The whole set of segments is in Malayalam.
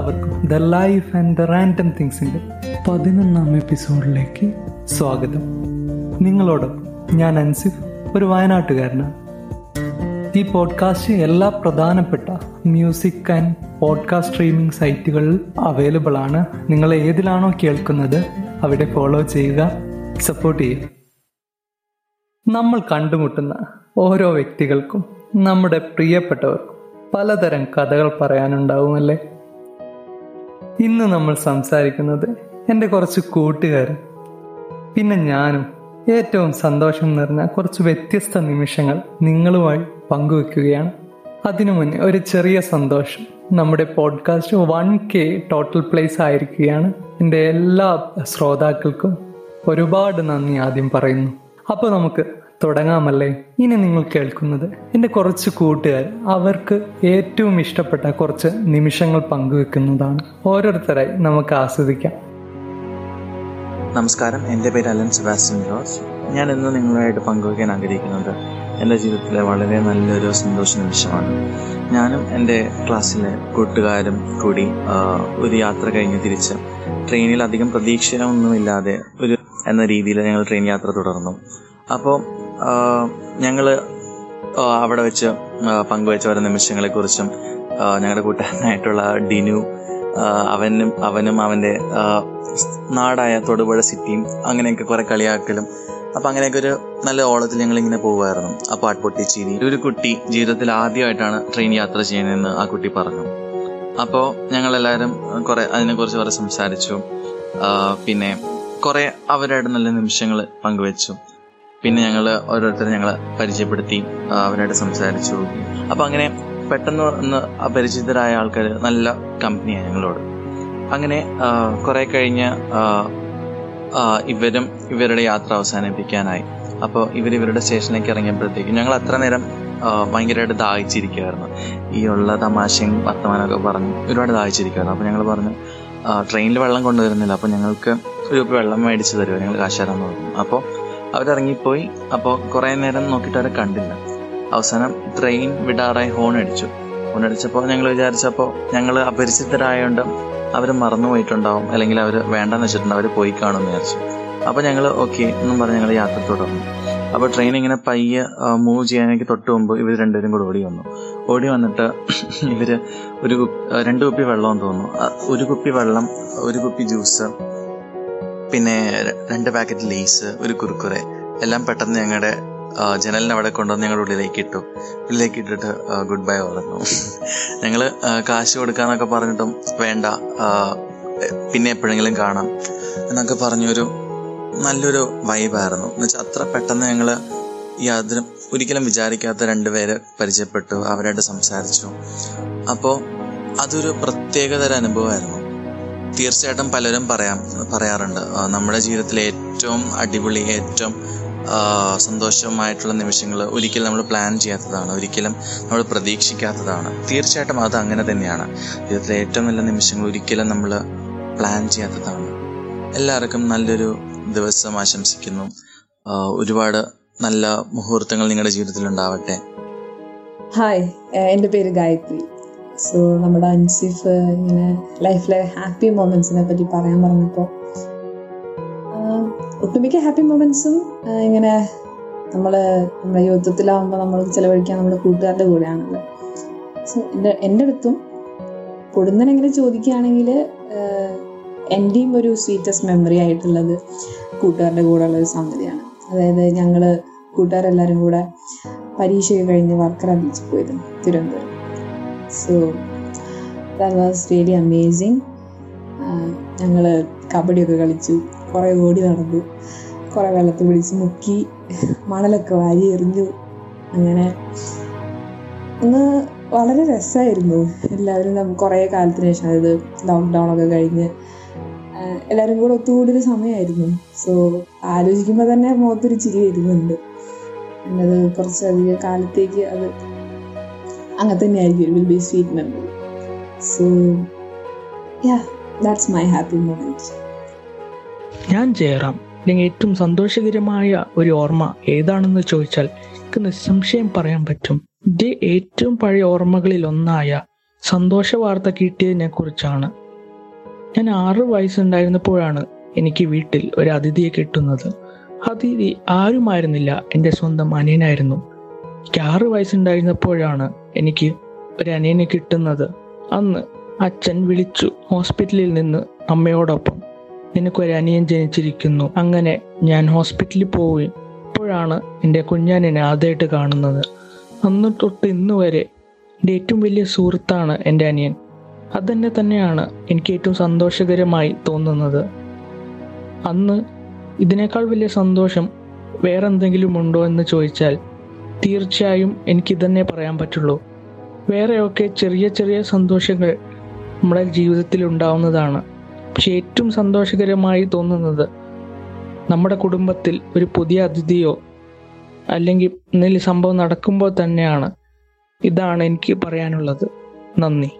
എല്ലാവർക്കും the life and the random തിങ്സിന്റെ പതിനൊന്നാം എപ്പിസോഡിലേക്ക് സ്വാഗതം. നിങ്ങളോടൊപ്പം ഞാൻ അൻസിഫ് ഒരു വയനാട്ടുകാരനാണ്. ഈ പോഡ്കാസ്റ്റ് എല്ലാ പ്രധാനപ്പെട്ട മ്യൂസിക് ആൻഡ് പോഡ്കാസ്റ്റ് സ്ട്രീമിംഗ് സൈറ്റുകളിൽ അവൈലബിൾ ആണ്. നിങ്ങൾ ഏതിലാണോ കേൾക്കുന്നത് അവിടെ ഫോളോ ചെയ്യുക സപ്പോർട്ട് ചെയ്യുക. നമ്മൾ കണ്ടുമുട്ടുന്ന ഓരോ വ്യക്തികൾക്കും നമ്മുടെ പ്രിയപ്പെട്ടവർക്കും പലതരം കഥകൾ പറയാനുണ്ടാവുമല്ലേ ഇന്ന് നമ്മൾ സംസാരിക്കുന്നത് എന്റെ കുറച്ച് കൂട്ടുകാരും പിന്നെ ഞാനും. ഏറ്റവും സന്തോഷം നിറഞ്ഞ കുറച്ച് വ്യത്യസ്ത നിമിഷങ്ങൾ നിങ്ങളുമായി പങ്കുവെക്കുകയാണ്. അതിനു മുന്നേ ഒരു ചെറിയ സന്തോഷം. നമ്മുടെ podcast one K total plays ആയിരിക്കുകയാണ്. എന്റെ എല്ലാ ശ്രോതാക്കൾക്കും ഒരുപാട് നന്ദി ആദ്യം പറയുന്നു. അപ്പോൾ നമുക്ക് തുടങ്ങാമല്ലേ? ഇനി നിങ്ങൾ കേൾക്കുന്നത് എന്റെ കുറച്ച് കൂട്ടുകാർ അവർക്ക് ഏറ്റവും ഇഷ്ടപ്പെട്ട കുറച്ച് നിമിഷങ്ങൾ പങ്കുവെക്കുന്നതാണ്. ഓരോരുത്തരായി നമുക്ക് ആസ്വദിക്കാം. നമസ്കാരം. എന്റെ പേര് അലൻ സെബാസ്റ്റ്യൻ ജോർജ്. ഞാൻ ഇന്ന് നിങ്ങളുമായിട്ട് പങ്കുവയ്ക്കാൻ ആഗ്രഹിക്കുന്നത് എന്റെ ജീവിതത്തിലെ വളരെ നല്ലൊരു സന്തോഷ നിമിഷമാണ്. ഞാനും എന്റെ ക്ലാസ്സിലെ കൂട്ടുകാരും കൂടി ഒരു യാത്ര കഴിഞ്ഞ് തിരിച്ച് ട്രെയിനിൽ അധികം പ്രതീക്ഷയൊന്നുമില്ലാതെ ഒരു എന്ന രീതിയിൽ ഞങ്ങൾ ട്രെയിൻ യാത്ര തുടർന്നു. അപ്പോൾ ഞങ്ങൾ അവിടെ വെച്ച് പങ്കുവെച്ച ഓരോ നിമിഷങ്ങളെ കുറിച്ചും ഞങ്ങളുടെ കൂട്ടുകാരനായിട്ടുള്ള ഡിനു അവനും അവനും അവന്റെ നാടായ തൊടുപുഴ സിറ്റിയും അങ്ങനെയൊക്കെ കുറെ കളിയാക്കലും അപ്പൊ അങ്ങനെയൊക്കെ ഒരു നല്ല ഓളത്തിൽ ഞങ്ങൾ ഇങ്ങനെ പോകുമായിരുന്നു ആ പാട്ട് ചീനി ഒരു കുട്ടി ജീവിതത്തിൽ ആദ്യമായിട്ടാണ് ട്രെയിൻ യാത്ര ചെയ്യുന്നതെന്ന് ആ കുട്ടി പറഞ്ഞു. അപ്പോൾ ഞങ്ങൾ എല്ലാവരും കുറെ അതിനെക്കുറിച്ച് കുറെ സംസാരിച്ചു. പിന്നെ കുറെ അവരായിട്ട് നല്ല നിമിഷങ്ങൾ പങ്കുവെച്ചു. പിന്നെ ഞങ്ങൾ ഓരോരുത്തരെ ഞങ്ങൾ പരിചയപ്പെടുത്തി അവരായിട്ട് സംസാരിച്ചു. അപ്പൊ അങ്ങനെ പെട്ടെന്ന് ഒന്ന് അപരിചിതരായ ആൾക്കാർ നല്ല കമ്പനിയാണ് ഞങ്ങളോട്. അങ്ങനെ കുറേ കഴിഞ്ഞ് ഇവരും ഇവരുടെ യാത്ര അവസാനിപ്പിക്കാനായി. അപ്പോൾ ഇവർ ഇവരുടെ സ്റ്റേഷനിലേക്ക് ഇറങ്ങിയപ്പോഴത്തേക്കും ഞങ്ങൾ അത്ര നേരം ഭയങ്കരമായിട്ട് ദാഹിച്ചിരിക്കുകയായിരുന്നു ഈ ഉള്ള തമാശയും വർത്തമാനമൊക്കെ പറഞ്ഞു ഒരുപാട് ദാഹിച്ചിരിക്കുകയായിരുന്നു അപ്പോൾ ഞങ്ങൾ പറഞ്ഞു ട്രെയിനിൽ വെള്ളം കൊണ്ടുവരുന്നില്ല. അപ്പോൾ ഞങ്ങൾക്ക് ഒരു വെള്ളം മേടിച്ച് തരുമോ ഞങ്ങൾ പറഞ്ഞു. അപ്പോൾ അവരിറങ്ങിപ്പോയി. അപ്പോൾ കുറേ നേരം നോക്കിയിട്ട് അവരെ കണ്ടില്ല. അവസാനം ട്രെയിൻ വിടാറായി ഹോൺ അടിച്ചു. ഹോൺ അടിച്ചപ്പോൾ ഞങ്ങൾ വിചാരിച്ചപ്പോൾ ഞങ്ങൾ അപരിചിതരായതുകൊണ്ട് അവർ മറന്നുപോയിട്ടുണ്ടാവും. അല്ലെങ്കിൽ അവർ വേണ്ടെന്ന് വെച്ചിട്ടുണ്ട് അവർ പോയി കാണുമെന്ന് വിചാരിച്ചു. അപ്പോൾ ഞങ്ങൾ ഓക്കെ എന്നും പറഞ്ഞ് ഞങ്ങൾ യാത്ര തുടർന്നു. അപ്പോൾ ട്രെയിൻ ഇങ്ങനെ പയ്യെ മൂവ് ചെയ്യാനൊക്കെ തൊട്ട് മുമ്പ് ഇവർ രണ്ടുപേരും കൂടെ ഓടി വന്നു. ഓടി വന്നിട്ട് ഇവർ ഒരു രണ്ട് കുപ്പി വെള്ളം തോന്നുന്നു ഒരു കുപ്പി വെള്ളം ഒരു കുപ്പി ജ്യൂസ് പിന്നെ രണ്ട് പാക്കറ്റ് ലേസ് ഒരു കുറുക്കുറെ എല്ലാം പെട്ടെന്ന് ഞങ്ങളുടെ ജനലിന് അവിടെ കൊണ്ടുവന്ന് ഞങ്ങളുടെ ഉള്ളിലേക്ക് ഇട്ടു. ഉള്ളിലേക്ക് ഇട്ടിട്ട് ഗുഡ് ബൈ പറഞ്ഞു. ഞങ്ങൾ കാശ് കൊടുക്കാന്നൊക്കെ പറഞ്ഞിട്ടും വേണ്ട പിന്നെ എപ്പോഴെങ്കിലും കാണാം എന്നൊക്കെ പറഞ്ഞൊരു നല്ലൊരു വൈബായിരുന്നു എന്നുവെച്ചാൽ അത്ര പെട്ടെന്ന് ഞങ്ങൾ യാതൊരു ഒരിക്കലും വിചാരിക്കാത്ത രണ്ടുപേരെ പരിചയപ്പെട്ടു അവരായിട്ട് സംസാരിച്ചു. അപ്പോൾ അതൊരു പ്രത്യേകതര അനുഭവമായിരുന്നു. തീർച്ചയായിട്ടും പലരും പറയാം പറയാറുണ്ട്. നമ്മുടെ ജീവിതത്തിലെ ഏറ്റവും അടിപൊളി ഏറ്റവും സന്തോഷമായിട്ടുള്ള നിമിഷങ്ങൾ ഒരിക്കലും നമ്മൾ പ്ലാൻ ചെയ്യാത്തതാണ്. ഒരിക്കലും നമ്മൾ പ്രതീക്ഷിക്കാത്തതാണ്. തീർച്ചയായിട്ടും അത് അങ്ങനെ തന്നെയാണ്. ജീവിതത്തിലെ ഏറ്റവും നല്ല നിമിഷങ്ങൾ ഒരിക്കലും നമ്മൾ പ്ലാൻ ചെയ്യാത്തതാണ്. എല്ലാവർക്കും നല്ലൊരു ദിവസം ആശംസിക്കുന്നു. ഒരുപാട് നല്ല മുഹൂർത്തങ്ങൾ നിങ്ങളുടെ ജീവിതത്തിൽ ഉണ്ടാവട്ടെ. ഹായ് എന്റെ പേര് ഗായത്രി. സോ നമ്മുടെ അൻസിഫ് ഇങ്ങനെ ലൈഫിലെ ഹാപ്പി മൊമെന്റ്സിനെ പറ്റി പറയാൻ പറഞ്ഞപ്പോൾ ഒട്ടുമിക്ക ഹാപ്പി മൊമെന്റ്സും ഇങ്ങനെ നമ്മൾ നമ്മുടെ യുദ്ധത്തിലാവുമ്പോൾ നമ്മൾ ചിലവഴിക്കാൻ നമ്മുടെ കൂട്ടുകാരുടെ കൂടെയാണല്ലോ സോ എന്റെ എന്റെ അടുത്തും പൊടുന്നനെങ്ങനെ ചോദിക്കുകയാണെങ്കിൽ എന്റെയും ഒരു സ്വീറ്റസ്റ്റ് മെമ്മറി ആയിട്ടുള്ളത് കൂട്ടുകാരുടെ കൂടെയുള്ള ഒരു സംഗതിയാണ്. അതായത് ഞങ്ങൾ കൂട്ടുകാരെല്ലാവരും കൂടെ പരീക്ഷയൊക്കെ കഴിഞ്ഞ് വർക്കറ ബീച്ചിൽ പോയിരുന്നു Thiruvananthapuram. So that was really amazing ഞങ്ങൾ കബഡിയൊക്കെ കളിച്ചു. കുറേ ഓടി നടന്നു. കുറേ വെള്ളത്തിൽ പിടിച്ച് മുക്കി മണലൊക്കെ വാരി എറിഞ്ഞു. അങ്ങനെ ഒന്ന് വളരെ രസമായിരുന്നു എല്ലാവരും കുറേ കാലത്തിന് ശേഷം അതായത് ലോക്ക്ഡൗൺ ഒക്കെ കഴിഞ്ഞ് എല്ലാവരും കൂടെ ഒത്തുകൂടിയൊരു സമയമായിരുന്നു സോ ആലോചിക്കുമ്പോൾ തന്നെ മുഖത്തൊരു ചിരി വരുന്നുണ്ട് അത് കുറച്ചധികം കാലത്തേക്ക് അത് അങ്ങനെ തന്നെയായിരിക്കും will be sweet memory so yeah that's my happy moment ഞാൻ ജയറാം. അല്ലെങ്കിൽ ഏറ്റവും സന്തോഷകരമായ ഒരു ഓർമ്മ ഏതാണെന്ന് ചോദിച്ചാൽ എനിക്ക് നിസ്സംശയം പറയാൻ പറ്റും. എന്റെ ഏറ്റവും പഴയ ഓർമ്മകളിൽ ഒന്നായ സന്തോഷ വാർത്ത കിട്ടിയതിനെ കുറിച്ചാണ്. ഞാൻ ആറ് വയസ്സുണ്ടായിരുന്നപ്പോഴാണ് എനിക്ക് വീട്ടിൽ ഒരു അതിഥിയെ കിട്ടുന്നത്. അതിഥി ആരുമായിരുന്നില്ല. എന്റെ സ്വന്തം അനിയനായിരുന്നു. എനിക്ക് ആറ് വയസ്സുണ്ടായിരുന്നപ്പോഴാണ് എനിക്ക് ഒരു അനിയനെ കിട്ടുന്നത്. അന്ന് അച്ഛൻ വിളിച്ചു ഹോസ്പിറ്റലിൽ നിന്ന് അമ്മയോടൊപ്പം. നിനക്കൊരു അനിയൻ ജനിച്ചിരിക്കുന്നു. അങ്ങനെ ഞാൻ ഹോസ്പിറ്റലിൽ പോയി അപ്പോഴാണ് എന്റെ കുഞ്ഞാനിനെ ആദ്യമായിട്ട് കാണുന്നത്. അന്ന് തൊട്ട് ഇന്ന് വരെ എന്റെ ഏറ്റവും വലിയ സുഹൃത്താണ് എന്റെ അനിയൻ. അതെന്നെ തന്നെയാണ് എനിക്ക് ഏറ്റവും സന്തോഷകരമായി തോന്നുന്നത്. അന്ന് ഇതിനേക്കാൾ വലിയ സന്തോഷം വേറെന്തെങ്കിലും ഉണ്ടോ എന്ന് ചോദിച്ചാൽ തീർച്ചയായും എനിക്ക് തന്നെ പറയാൻ പറ്റുള്ളൂ. വേറെയൊക്കെ ചെറിയ ചെറിയ സന്തോഷങ്ങൾ നമ്മുടെ ജീവിതത്തിൽ ഉണ്ടാവുന്നതാണ്. പക്ഷെ ഏറ്റവും സന്തോഷകരമായി തോന്നുന്നത് നമ്മുടെ കുടുംബത്തിൽ ഒരു പുതിയ അതിഥിയോ അല്ലെങ്കിൽ എന്തെങ്കിലും സംഭവം നടക്കുമ്പോൾ തന്നെയാണ്. ഇതാണ് എനിക്ക് പറയാനുള്ളത്. നന്ദി.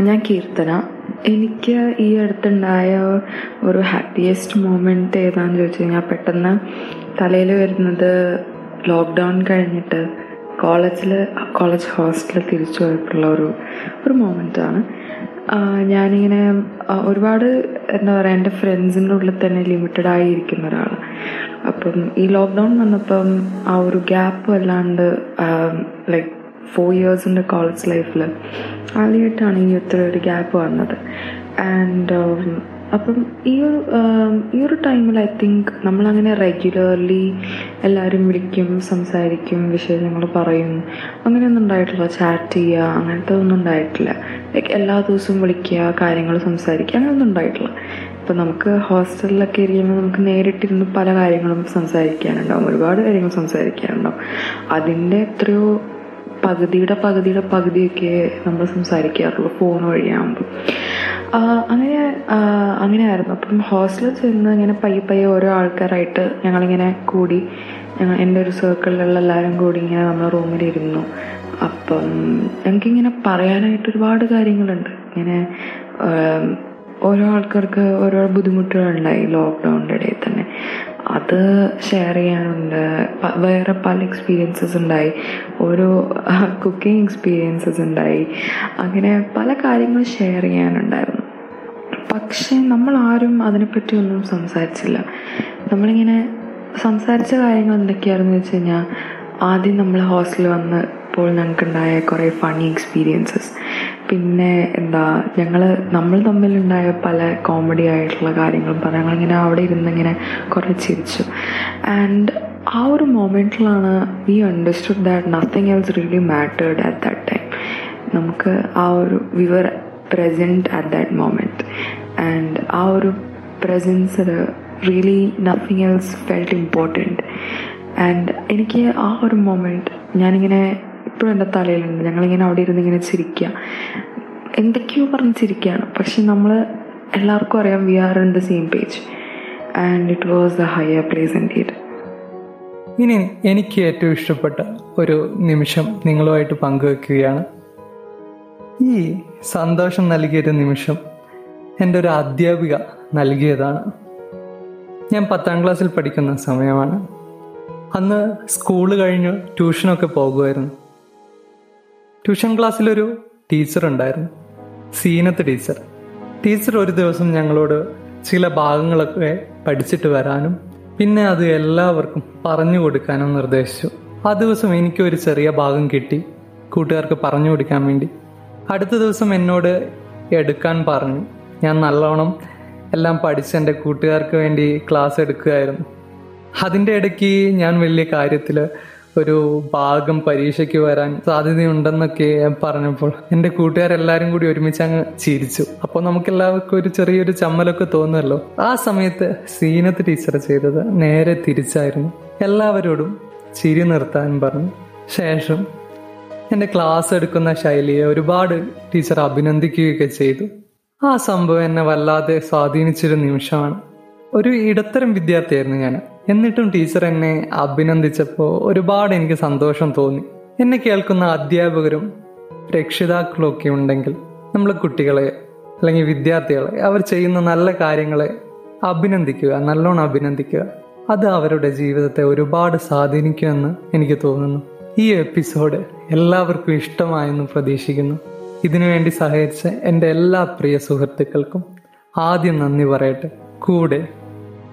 ഞാൻ കീർത്തന. എനിക്ക് ഈ അടുത്തുണ്ടായ ഒരു ഹാപ്പിയസ്റ്റ് മൊമെന്റ് ഏതാണെന്ന് ചോദിച്ചു കഴിഞ്ഞാൽ പെട്ടെന്ന് തലയിൽ വരുന്നത് ലോക്ക്ഡൗൺ കഴിഞ്ഞിട്ട് കോളേജിൽ കോളേജ് ഹോസ്റ്റലിൽ തിരിച്ചു പോയപ്പോഴുള്ള ഒരു ഒരു മൊമെന്റാണ് ഞാനിങ്ങനെ ഒരുപാട് എന്താ പറയുക എന്റെ ഫ്രണ്ട്സിന്റെ ഉള്ളിൽ തന്നെ ലിമിറ്റഡ് ആയിരിക്കുന്ന ഒരാളാണ് അപ്പം ഈ ലോക്ക്ഡൗൺ വന്നപ്പം ആ ഒരു ഗ്യാപ്പ് അല്ലാണ്ട് ലൈക്ക് ഫോർ ഇയേഴ്സിന്റെ കോളേജ് ലൈഫിൽ ആദ്യമായിട്ടാണ് ഈ ഇത്ര ഒരു ഗ്യാപ്പ് വന്നത് ആൻഡ് അപ്പം ഈ ഒരു ഈ ഒരു ടൈമിൽ ഐ തിങ്ക് നമ്മളങ്ങനെ റെഗുലർലി എല്ലാവരും വിളിക്കും സംസാരിക്കും വിശേഷങ്ങൾ പറയും. അങ്ങനെയൊന്നും ഉണ്ടായിട്ടില്ല. ചാറ്റ് ചെയ്യുക അങ്ങനത്തെ ഒന്നും ഉണ്ടായിട്ടില്ല. ലൈക്ക് എല്ലാ ദിവസവും വിളിക്കുക കാര്യങ്ങൾ സംസാരിക്കുക അങ്ങനെയൊന്നും ഉണ്ടായിട്ടില്ല. ഇപ്പം നമുക്ക് ഹോസ്റ്റലിലൊക്കെ ഇരിക്കുമ്പോൾ നമുക്ക് നേരിട്ടിരുന്ന് പല കാര്യങ്ങളും സംസാരിക്കാനുണ്ടാവും. ഒരുപാട് കാര്യങ്ങൾ സംസാരിക്കാനുണ്ടാവും. അതിന്റെ എത്രയോ പകുതിയുടെ പകുതിയുടെ പകുതിയൊക്കെ നമ്മൾ സംസാരിക്കാറുള്ളൂ ഫോൺ വഴിയാകുമ്പോൾ അങ്ങനെ അങ്ങനെ അങ്ങനെയായിരുന്നു. അപ്പം ഹോസ്റ്റലിൽ ചെന്ന് ഇങ്ങനെ പയ്യെ പയ്യെ ഓരോ ആൾക്കാരായിട്ട് ഞങ്ങളിങ്ങനെ കൂടി ഞങ്ങൾ എന്റെ ഒരു സർക്കിളിലുള്ള എല്ലാവരും കൂടി ഇങ്ങനെ നമ്മൾ റൂമിലിരുന്നു അപ്പം ഞങ്ങൾക്കിങ്ങനെ പറയാനായിട്ട് ഒരുപാട് കാര്യങ്ങളുണ്ട്. ഇങ്ങനെ ഓരോ ആൾക്കാർക്ക് ഓരോ ബുദ്ധിമുട്ടുകളുണ്ടായി ലോക്ക്ഡൗണിന്റെ ഇടയിൽ തന്നെ. അത് ഷെയർ ചെയ്യാനുണ്ട്. വേറെ പല എക്സ്പീരിയൻസസ് ഉണ്ടായി. ഓരോ കുക്കിംഗ് എക്സ്പീരിയൻസസ് ഉണ്ടായി. അങ്ങനെ പല കാര്യങ്ങൾ ഷെയർ ചെയ്യാനുണ്ടായിരുന്നു. പക്ഷേ അതിനെപ്പറ്റി ഒന്നും സംസാരിച്ചില്ല. നമ്മളിങ്ങനെ സംസാരിച്ച കാര്യങ്ങൾ എന്തൊക്കെയായിരുന്നു വെച്ച് കഴിഞ്ഞാൽ ആദ്യം നമ്മൾ ഹോസ്റ്റലിൽ വന്നപ്പോൾ ഞങ്ങൾക്കുണ്ടായ കുറേ ഫണി എക്സ്പീരിയൻസസ് പിന്നെ എന്താ ഞങ്ങൾ നമ്മൾ തമ്മിലുണ്ടായ പല കോമഡി ആയിട്ടുള്ള കാര്യങ്ങളും പറഞ്ഞു ഞങ്ങളിങ്ങനെ അവിടെ ഇരുന്നിങ്ങനെ കുറേ ചിരിച്ചു. ആൻഡ് ആ ഒരു മൊമെന്റിലാണ് we understood that nothing else really mattered at that time നമുക്ക് ആ ഒരു we were present at that moment and ആ ഒരു presence really nothing else felt important and എനിക്ക് ആ ഒരു മൊമെന്റ് ഞാനിങ്ങനെ ഇപ്പോഴും എന്റെ തലയിലുണ്ട്. ഞങ്ങളിങ്ങനെ അവിടെ ഇരുന്ന് ഇങ്ങനെ ചിരിക്കുക എന്തൊക്കെയോ പറഞ്ഞ് ചിരിക്കുകയാണ് പക്ഷെ നമ്മൾ എല്ലാവർക്കും അറിയാം we are in the same page and it was the higher place indeed ഇനി എനിക്ക് ഏറ്റവും ഇഷ്ടപ്പെട്ട ഒരു നിമിഷം നിങ്ങളുമായിട്ട് പങ്കുവെക്കുകയാണ്. ഈ സന്തോഷം നൽകിയൊരു നിമിഷം എന്റെ ഒരു അധ്യാപിക നൽകിയതാണ്. ഞാൻ പത്താം ക്ലാസ്സിൽ പഠിക്കുന്ന സമയമാണ്. അന്ന് സ്കൂൾ കഴിഞ്ഞ് ട്യൂഷനൊക്കെ പോകുമായിരുന്നു. ട്യൂഷൻ ക്ലാസ്സിലൊരു ടീച്ചർ ഉണ്ടായിരുന്നു. സീനത്ത് ടീച്ചർ. ടീച്ചർ ഒരു ദിവസം ഞങ്ങളോട് ചില ഭാഗങ്ങളൊക്കെ പഠിച്ചിട്ട് വരാനും പിന്നെ അത് എല്ലാവർക്കും പറഞ്ഞു കൊടുക്കാനും നിർദ്ദേശിച്ചു. ആ ദിവസം എനിക്കൊരു ചെറിയ ഭാഗം കിട്ടി. കൂട്ടുകാർക്ക് പറഞ്ഞു കൊടുക്കാൻ വേണ്ടി. അടുത്ത ദിവസം എന്നോട് എടുക്കാൻ പറഞ്ഞു. ഞാൻ നല്ലോണം എല്ലാം പഠിച്ച് എന്റെ കൂട്ടുകാർക്ക് വേണ്ടി ക്ലാസ് എടുക്കുകയായിരുന്നു. അതിന്റെ ഇടയ്ക്ക് ഞാൻ വലിയ കാര്യത്തിൽ ഒരു ഭാഗം പരീക്ഷയ്ക്ക് വരാൻ സാധ്യതയുണ്ടെന്നൊക്കെ പറഞ്ഞപ്പോൾ എന്റെ കൂട്ടുകാരെല്ലാവരും കൂടി ഒരുമിച്ച് അങ്ങ് ചിരിച്ചു. അപ്പോൾ നമുക്കെല്ലാവർക്കും ഒരു ചെറിയൊരു ചമ്മലൊക്കെ തോന്നുമല്ലോ? ആ സമയത്ത് സീനത്ത് ടീച്ചർ ചെയ്തത് നേരെ തിരിച്ചായിരുന്നു. എല്ലാവരോടും ചിരി നിർത്താൻ പറഞ്ഞു. ശേഷം എന്റെ ക്ലാസ് എടുക്കുന്ന ശൈലിയെ ഒരുപാട് ടീച്ചർ അഭിനന്ദിക്കുകയൊക്കെ ചെയ്തു. ആ സംഭവം എന്നെ വല്ലാതെ സ്വാധീനിച്ചൊരു നിമിഷമാണ്. ഒരു ഇടത്തരം വിദ്യാർത്ഥിയായിരുന്നു ഞാൻ. എന്നിട്ടും ടീച്ചർ എന്നെ അഭിനന്ദിച്ചപ്പോൾ ഒരുപാട് എനിക്ക് സന്തോഷം തോന്നി. എന്നെ കേൾക്കുന്ന അധ്യാപകരും രക്ഷിതാക്കളും ഒക്കെ ഉണ്ടെങ്കിൽ നമ്മൾ കുട്ടികളെ അല്ലെങ്കിൽ വിദ്യാർത്ഥികളെ അവർ ചെയ്യുന്ന നല്ല കാര്യങ്ങളെ അഭിനന്ദിക്കുക നല്ലോണം അഭിനന്ദിക്കുക. അത് അവരുടെ ജീവിതത്തെ ഒരുപാട് സ്വാധീനിക്കുമെന്ന് എനിക്ക് തോന്നുന്നു. ഈ എപ്പിസോഡ് എല്ലാവർക്കും ഇഷ്ടമായെന്ന് പ്രതീക്ഷിക്കുന്നു. ഇതിനുവേണ്ടി സഹകരിച്ച എന്റെ എല്ലാ പ്രിയ സുഹൃത്തുക്കൾക്കും ആദ്യം നന്ദി പറയട്ടെ. കൂടെ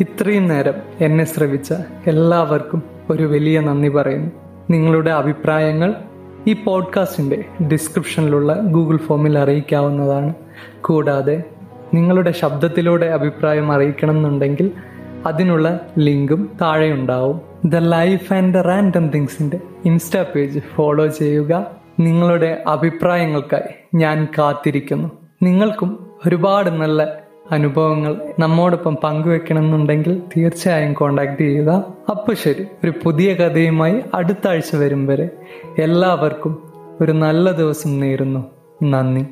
ഇത്രയും നേരം എന്നെ ശ്രവിച്ച എല്ലാവർക്കും ഒരു വലിയ നന്ദി പറയുന്നു. നിങ്ങളുടെ അഭിപ്രായങ്ങൾ ഈ പോഡ്കാസ്റ്റിന്റെ ഡിസ്ക്രിപ്ഷനിലുള്ള ഗൂഗിൾ ഫോമിൽ അറിയിക്കാവുന്നതാണ്. കൂടാതെ നിങ്ങളുടെ ശബ്ദത്തിലൂടെ അഭിപ്രായം അറിയിക്കണം എന്നുണ്ടെങ്കിൽ അതിനുള്ള ലിങ്കും താഴെയുണ്ടാവും. ദ ലൈഫ് ആൻഡ് റാൻഡം തിങ്സിന്റെ ഇൻസ്റ്റാ പേജ് ഫോളോ ചെയ്യുക. നിങ്ങളുടെ അഭിപ്രായങ്ങൾക്കായി ഞാൻ കാത്തിരിക്കുന്നു. നിങ്ങൾക്കും ഒരുപാട് നല്ല അനുഭവങ്ങൾ നമ്മോടൊപ്പം പങ്കുവെക്കണമെന്നുണ്ടെങ്കിൽ തീർച്ചയായും കോണ്ടാക്ട് ചെയ്യുക. അപ്പോൾ ശരി ഒരു പുതിയ കഥയുമായി അടുത്ത ആഴ്ച വരും വരെ എല്ലാവർക്കും ഒരു നല്ല ദിവസം നേരുന്നു. നന്ദി.